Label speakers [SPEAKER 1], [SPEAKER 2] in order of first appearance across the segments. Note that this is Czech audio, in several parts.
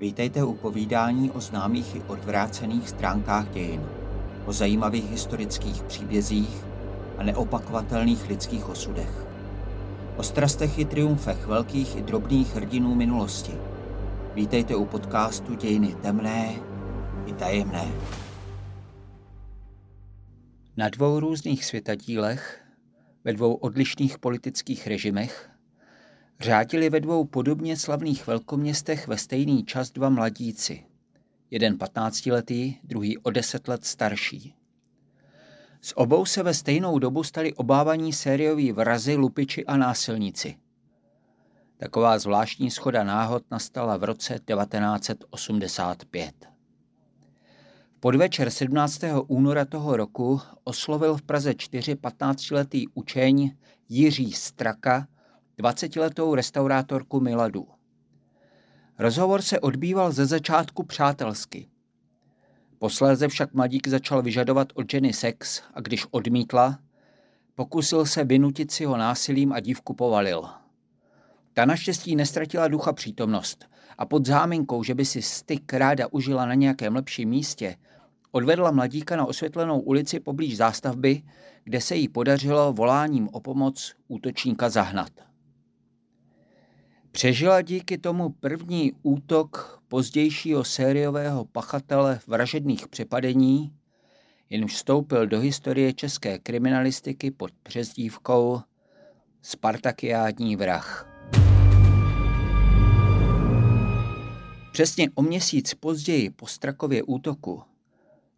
[SPEAKER 1] Vítejte u povídání o známých i odvrácených stránkách dějin, o zajímavých historických příbězích a neopakovatelných lidských osudech. O strastech i triumfech velkých i drobných hrdinů minulosti. Vítejte u podcastu Dějiny temné i tajemné. Na dvou různých světadílech, ve dvou odlišných politických režimech, řádili ve dvou podobně slavných velkoměstech ve stejný čas dva mladíci. Jeden patnáctiletý, druhý o deset let starší. Z obou se ve stejnou dobu stali obávaní sérioví vrazy, lupiči a násilníci. Taková zvláštní schoda náhod nastala v roce 1985. Podvečer 17. února toho roku oslovil v Praze 4 15-letý učeň Jiří Straka 20-letou restaurátorku Miladu. Rozhovor se odbýval ze začátku přátelsky. Posléze však mladík začal vyžadovat od ženy sex a když odmítla, pokusil se vynutit si ho násilím a dívku povalil. Ta naštěstí nestratila ducha přítomnost a pod záminkou, že by si styk ráda užila na nějakém lepším místě, odvedla mladíka na osvětlenou ulici poblíž zástavby, kde se jí podařilo voláním o pomoc útočníka zahnat. Přežila díky tomu první útok pozdějšího sériového pachatele vražedných přepadení, jenž vstoupil do historie české kriminalistiky pod přezdívkou Spartakiádní vrah. Přesně o měsíc později po Strakově útoku,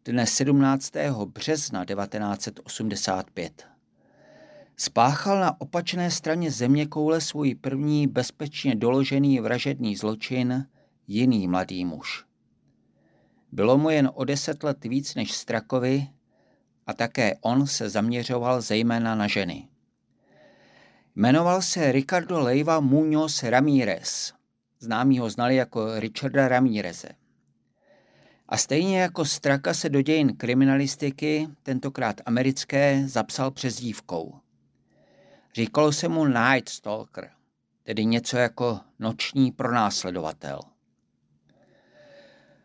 [SPEAKER 1] dne 17. března 1985, Spáchal na opačné straně země koule svůj první bezpečně doložený vražedný zločin jiný mladý muž. Bylo mu jen o deset let víc než Strakovi a také on se zaměřoval zejména na ženy. Jmenoval se Ricardo Leiva Muñoz Ramírez. Známí ho znali jako Richarda Ramíreze. A stejně jako Straka se do dějin kriminalistiky, tentokrát americké, zapsal přezdívkou – Říkalo se mu Night Stalker, tedy něco jako noční pronásledovatel.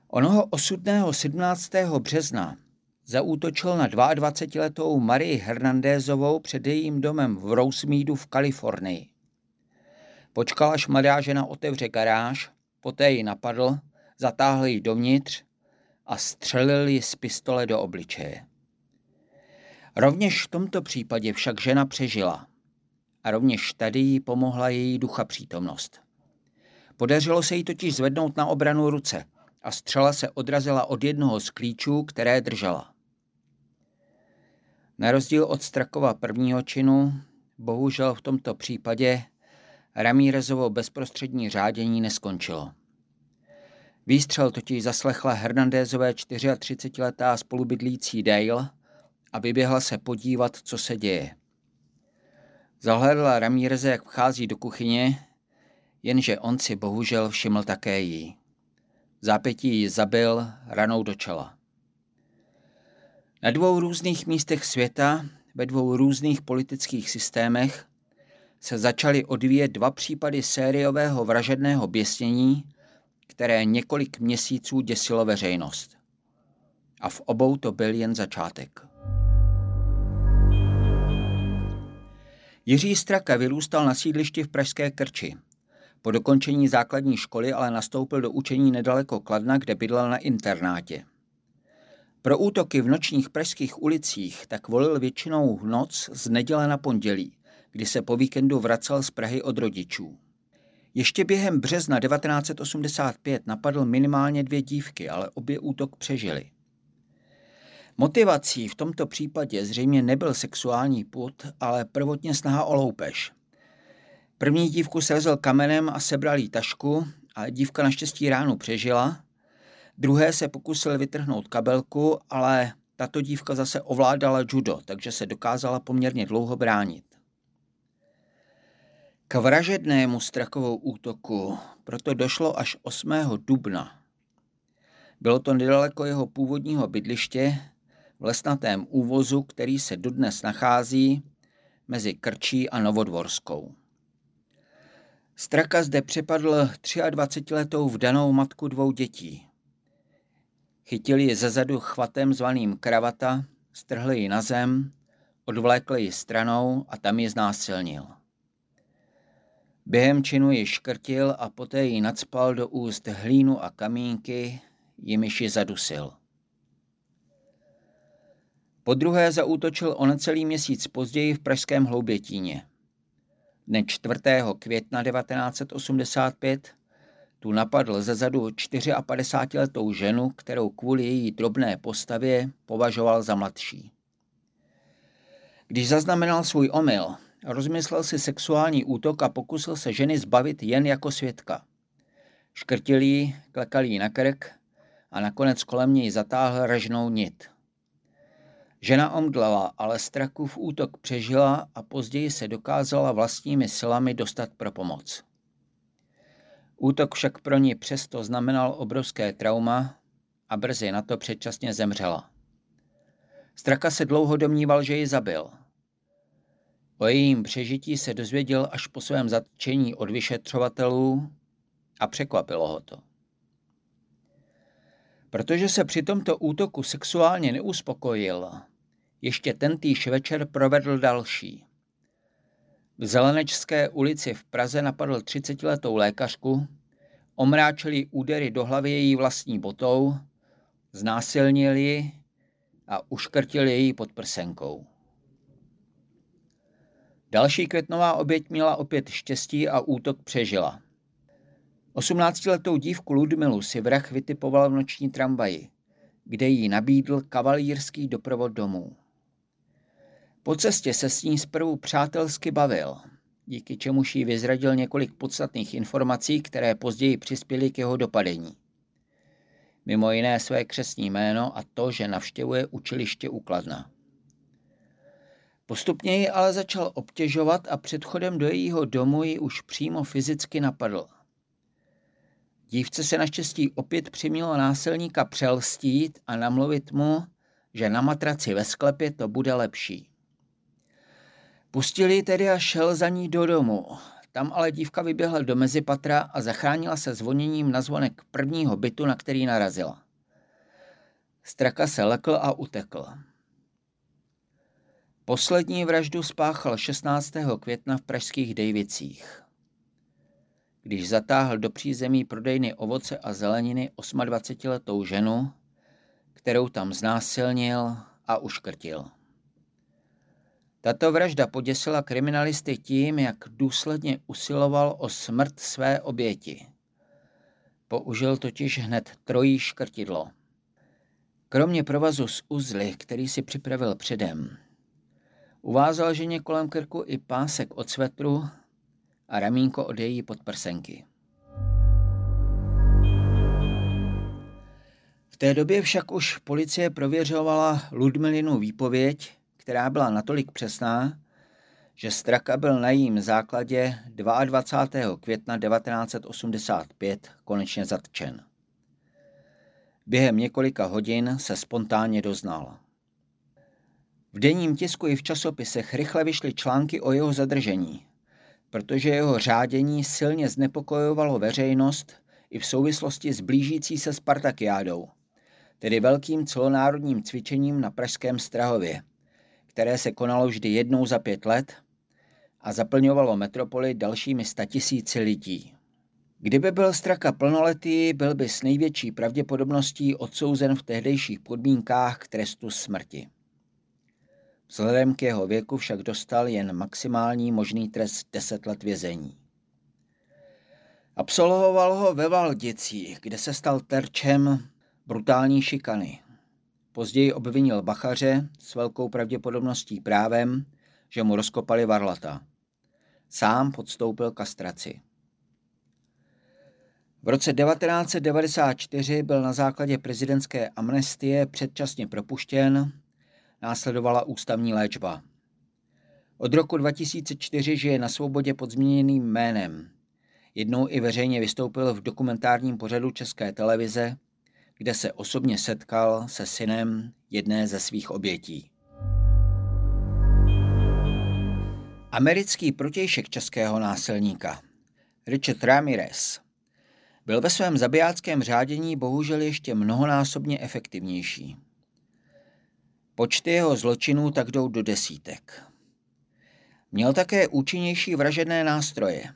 [SPEAKER 1] Onoho osudného 17. března zaútočil na 22-letou Marii Hernandézovou před jejím domem v Rosemeadu v Kalifornii. Počkal, až mladá žena otevře garáž, poté ji napadl, zatáhl ji dovnitř a střelil ji z pistole do obličeje. Rovněž v tomto případě však žena přežila – a rovněž tady jí pomohla její ducha přítomnost. Podařilo se jí totiž zvednout na obranu ruce a střela se odrazila od jednoho z klíčů, které držela. Na rozdíl od Strakova prvního činu, bohužel v tomto případě Ramírezovo bezprostřední řádění neskončilo. Výstřel totiž zaslechla Hernandézové 34-letá spolubydlící Dale a vyběhla se podívat, co se děje. Zahledla Ramíreze, jak vchází do kuchyně, jenže on si bohužel všiml také jí. Zápětí ji zabil ranou do čela. Na dvou různých místech světa, ve dvou různých politických systémech, se začaly odvíjet dva případy sériového vražedného běsnění, které několik měsíců děsilo veřejnost. A v obou to byl jen začátek. Jiří Straka vyrůstal na sídlišti v Pražské Krči. Po dokončení základní školy ale nastoupil do učení nedaleko Kladna, kde bydlel na internátě. Pro útoky v nočních pražských ulicích tak volil většinou noc z neděle na pondělí, kdy se po víkendu vracel z Prahy od rodičů. Ještě během března 1985 napadl minimálně dvě dívky, ale obě útok přežili. Motivací v tomto případě zřejmě nebyl sexuální put, ale prvotně snaha o loupež. První dívku svezl kamenem a sebral jí tašku a dívka naštěstí ránu přežila. Druhé se pokusil vytrhnout kabelku, ale tato dívka zase ovládala judo, takže se dokázala poměrně dlouho bránit. K vražednému strakovou útoku proto došlo až 8. dubna. Bylo to nedaleko jeho původního bydliště, v lesnatém úvozu, který se dodnes nachází mezi Krčí a Novodvorskou. Straka zde přepadl 23-letou vdanou matku dvou dětí. Chytili ji zezadu chvatem zvaným kravata, strhli ji na zem, odvlékli ji stranou a tam ji znásilnil. Během činu ji škrtil a poté ji nadspal do úst hlínu a kamínky, jimiž ji zadusil. Po druhé zaútočil o necelý měsíc později v pražském Hloubětíně. Dne 4. května 1985 tu napadl zezadu 54-letou ženu, kterou kvůli její drobné postavě považoval za mladší. Když zaznamenal svůj omyl, rozmyslel si sexuální útok a pokusil se ženy zbavit jen jako svědka. Škrtil jí, klekal jí na krk a nakonec kolem něj zatáhl ražnou nit. Žena omdlela, ale Strakův útok přežila a později se dokázala vlastními silami dostat pro pomoc. Útok však pro ní přesto znamenal obrovské trauma a brzy na to předčasně zemřela. Straka se dlouho domníval, že ji zabil. O jejím přežití se dozvěděl až po svém zatčení od vyšetřovatelů a překvapilo ho to. Protože se při tomto útoku sexuálně neuspokojil, ještě tentýž večer provedl další. V Zelenečské ulici v Praze napadl 30-letou lékařku, omráčili údery do hlavy její vlastní botou, znásilnili ji a uškrtili její pod prsenkou. Další květnová oběť měla opět štěstí a útok přežila. 18-letou dívku Ludmilu si vrah vytipoval v noční tramvaji, kde jí nabídl kavalírský doprovod domů. Po cestě se s ní zprvu přátelsky bavil, díky čemuž jí vyzradil několik podstatných informací, které později přispěly k jeho dopadení. Mimo jiné své křesní jméno a to, že navštěvuje učiliště Ukladna. Postupně ji ale začal obtěžovat a předchodem do jejího domu ji už přímo fyzicky napadl. Dívce se naštěstí opět přimělo násilníka přelstít a namluvit mu, že na matraci ve sklepě to bude lepší. Pustili tedy a šel za ní do domu. Tam ale dívka vyběhla do mezipatra a zachránila se zvoněním na zvonek prvního bytu, na který narazila. Straka se lekl a utekl. Poslední vraždu spáchal 16. května v pražských Dejvicích. Když zatáhl do přízemí prodejny ovoce a zeleniny 28-letou ženu, kterou tam znásilnil a uškrtil. Tato vražda poděsila kriminalisty tím, jak důsledně usiloval o smrt své oběti. Použil totiž hned trojí škrtidlo. Kromě provazu z uzly, který si připravil předem, uvázal ženě kolem krku i pásek od svetru a ramínko od její podprsenky. V té době však už policie prověřovala Ludmilinu výpověď která byla natolik přesná, že Straka byl na jím základě 22. května 1985 konečně zatčen. Během několika hodin se spontánně doznal. V denním tisku i v časopisech rychle vyšly články o jeho zadržení, protože jeho řádění silně znepokojovalo veřejnost i v souvislosti s blížící se Spartakiádou, tedy velkým celonárodním cvičením na Pražském Strahově – které se konalo vždy jednou za pět let a zaplňovalo metropoli dalšími statisíci lidí. Kdyby byl Straka plnoletý, byl by s největší pravděpodobností odsouzen v tehdejších podmínkách k trestu smrti. Vzhledem k jeho věku však dostal jen maximální možný trest 10 let vězení. Absolvoval ho ve Valdicích, kde se stal terčem brutální šikany. Později obvinil Bachaře s velkou pravděpodobností právem, že mu rozkopali varlata. Sám podstoupil kastraci. V roce 1994 byl na základě prezidentské amnestie předčasně propuštěn, následovala ústavní léčba. Od roku 2004 žije na svobodě pod změněným jménem. Jednou i veřejně vystoupil v dokumentárním pořadu České televize kde se osobně setkal se synem jedné ze svých obětí. Americký protějšek českého násilníka, Richard Ramirez byl ve svém zabijáckém řádění bohužel ještě mnohonásobně efektivnější. Počty jeho zločinů tak jdou do desítek. Měl také účinnější vražedné nástroje.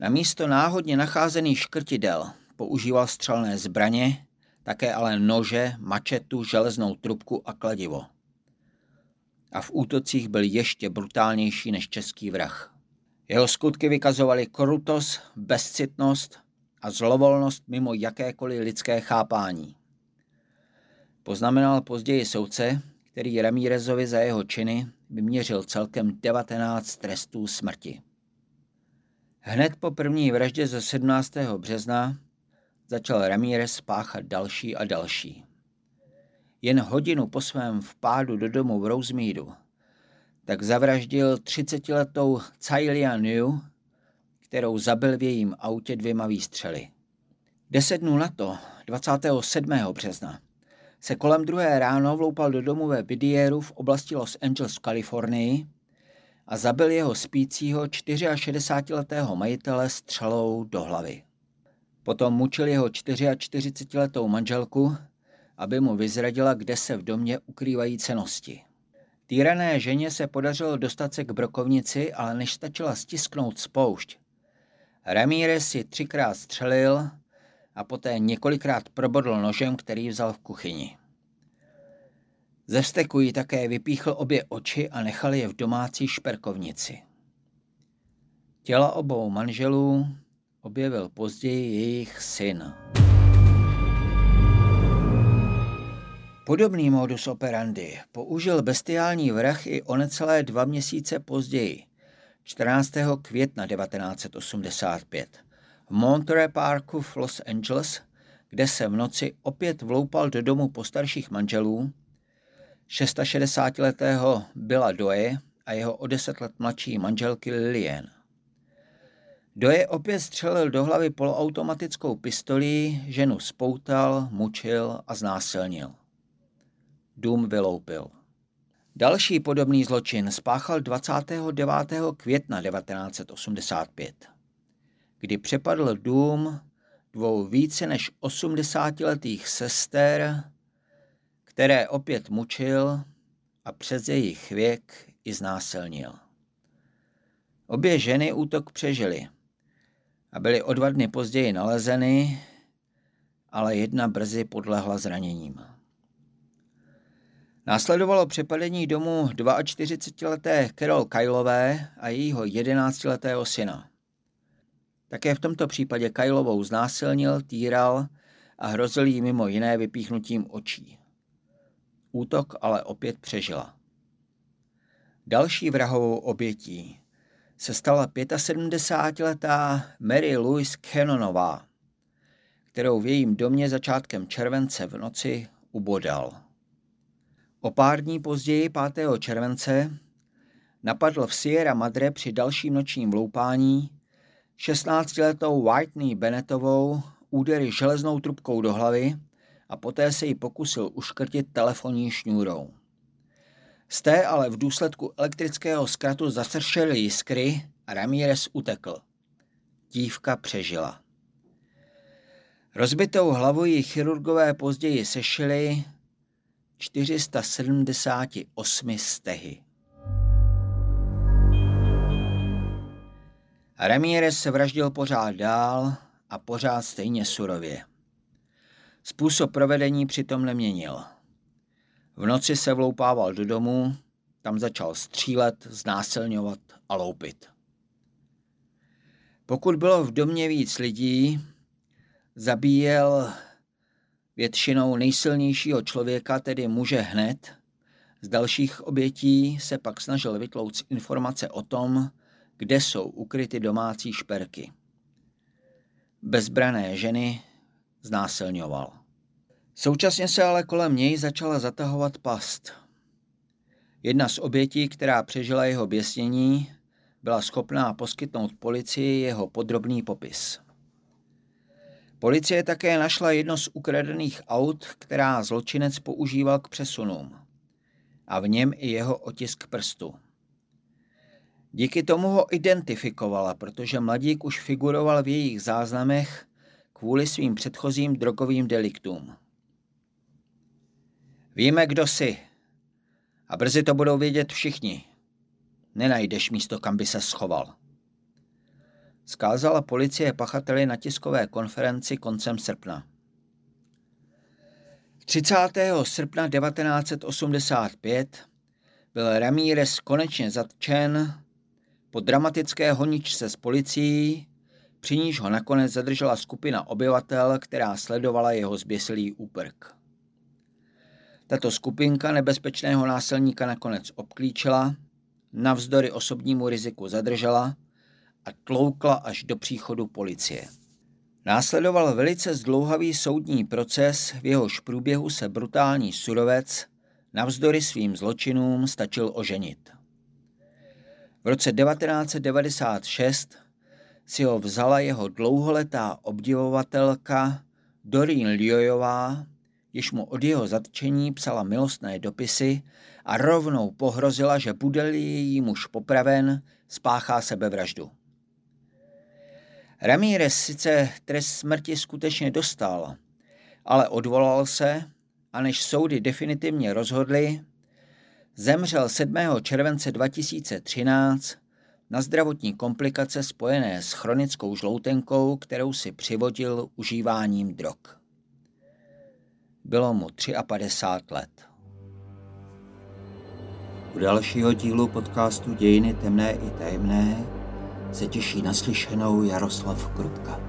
[SPEAKER 1] Na místo náhodně nacházených škrtidel používal střelné zbraně, také ale nože, mačetu, železnou trubku a kladivo. A v útocích byl ještě brutálnější než český vrah. Jeho skutky vykazovaly krutost, bezcitnost a zlovolnost mimo jakékoliv lidské chápání. Poznamenal později soudce, který Ramírezovi za jeho činy vyměřil celkem 19 trestů smrti. Hned po první vraždě ze 17. března začal Ramírez spáchat další a další. Jen hodinu po svém vpádu do domu v Rosemeadu tak zavraždil 30-letou Cailia New, kterou zabil v jejím autě dvěma výstřely. Deset dnů na to, 27. března, se kolem druhé ráno vloupal do domu ve Bidieru v oblasti Los Angeles v Kalifornii a zabil jeho spícího 64-letého majitele střelou do hlavy. Potom mučil jeho 44-letou manželku, aby mu vyzradila, kde se v domě ukrývají cenosti. Týrané ženě se podařilo dostat se k brokovnici, ale než stačila stisknout spoušť. Ramírez si třikrát střelil a poté několikrát probodl nožem, který vzal v kuchyni. Ze vsteku jí také vypíchl obě oči a nechal je v domácí šperkovnici. Těla obou manželů objevil později jejich syn. Podobný modus operandi použil bestiální vrah i o necelé dva měsíce později, 14. května 1985, v Monterey Parku v Los Angeles, kde se v noci opět vloupal do domu postarších manželů, 66-letého Billa Doe a jeho o deset let mladší manželky Lillian. Doje opět střelil do hlavy poloautomatickou pistolí, ženu spoutal, mučil a znásilnil. Dům vyloupil. Další podobný zločin spáchal 29. května 1985, kdy přepadl dům dvou více než 80-letých sester, které opět mučil a přes jejich věk i znásilnil. Obě ženy útok přežily a byly o dva dny později nalezeny, ale jedna brzy podlehla zraněním. Následovalo přepadení domu 42-leté Carol Kylové a jejího 11-letého syna. Také v tomto případě Kylovou znásilnil, týral a hrozil jí mimo jiné vypíchnutím očí. Útok ale opět přežila. Další vrahovou obětí se stala 75-letá Mary Louise Cannonová, kterou v jejím domě začátkem července v noci ubodal. O pár dní později, 5. července, napadl v Sierra Madre při dalším nočním vloupání 16-letou Whitney Bennettovou údery železnou trubkou do hlavy a poté se ji pokusil uškrtit telefonní šňůrou. Z té ale v důsledku elektrického zkratu zasršely jiskry a Ramírez utekl. Dívka přežila. Rozbitou hlavu ji chirurgové později sešili 478 stehy. Ramírez se vraždil pořád dál a pořád stejně surově. Způsob provedení přitom neměnil. V noci se vloupával do domu, tam začal střílet, znásilňovat a loupit. Pokud bylo v domě víc lidí, zabíjel většinou nejsilnějšího člověka, tedy muže hned. Z dalších obětí se pak snažil vytlouct informace o tom, kde jsou ukryty domácí šperky. Bezbrané ženy znásilňoval. Současně se ale kolem něj začala zatahovat past. Jedna z obětí, která přežila jeho běsnění, byla schopná poskytnout policii jeho podrobný popis. Policie také našla jedno z ukradených aut, která zločinec používal k přesunům. A v něm i jeho otisk prstu. Díky tomu ho identifikovala, protože mladík už figuroval v jejich záznamech kvůli svým předchozím drogovým deliktům. Víme, kdo jsi. A brzy to budou vědět všichni. Nenajdeš místo, kam by se schoval. Skázala policie pachateli na tiskové konferenci koncem srpna. 30. srpna 1985 byl Ramírez konečně zatčen po dramatické honičce s policií, při níž ho nakonec zadržela skupina obyvatel, která sledovala jeho zběsilý úprk. Tato skupinka nebezpečného násilníka nakonec obklíčila, navzdory osobnímu riziku zadržela a tloukla až do příchodu policie. Následoval velice zdlouhavý soudní proces, v jehož průběhu se brutální surovec navzdory svým zločinům stačil oženit. V roce 1996 si ho vzala jeho dlouholetá obdivovatelka Doreen Liojová, jež mu od jeho zatčení psala milostné dopisy a rovnou pohrozila, že bude-li její muž popraven, spáchá sebevraždu. Ramírez sice trest smrti skutečně dostal, ale odvolal se a než soudy definitivně rozhodly, zemřel 7. července 2013 na zdravotní komplikace spojené s chronickou žloutenkou, kterou si přivodil užíváním drog. Bylo mu 53 let. U dalšího dílu podcastu Dějiny temné i tajemné se těší naslyšenou Jaroslav Krutka.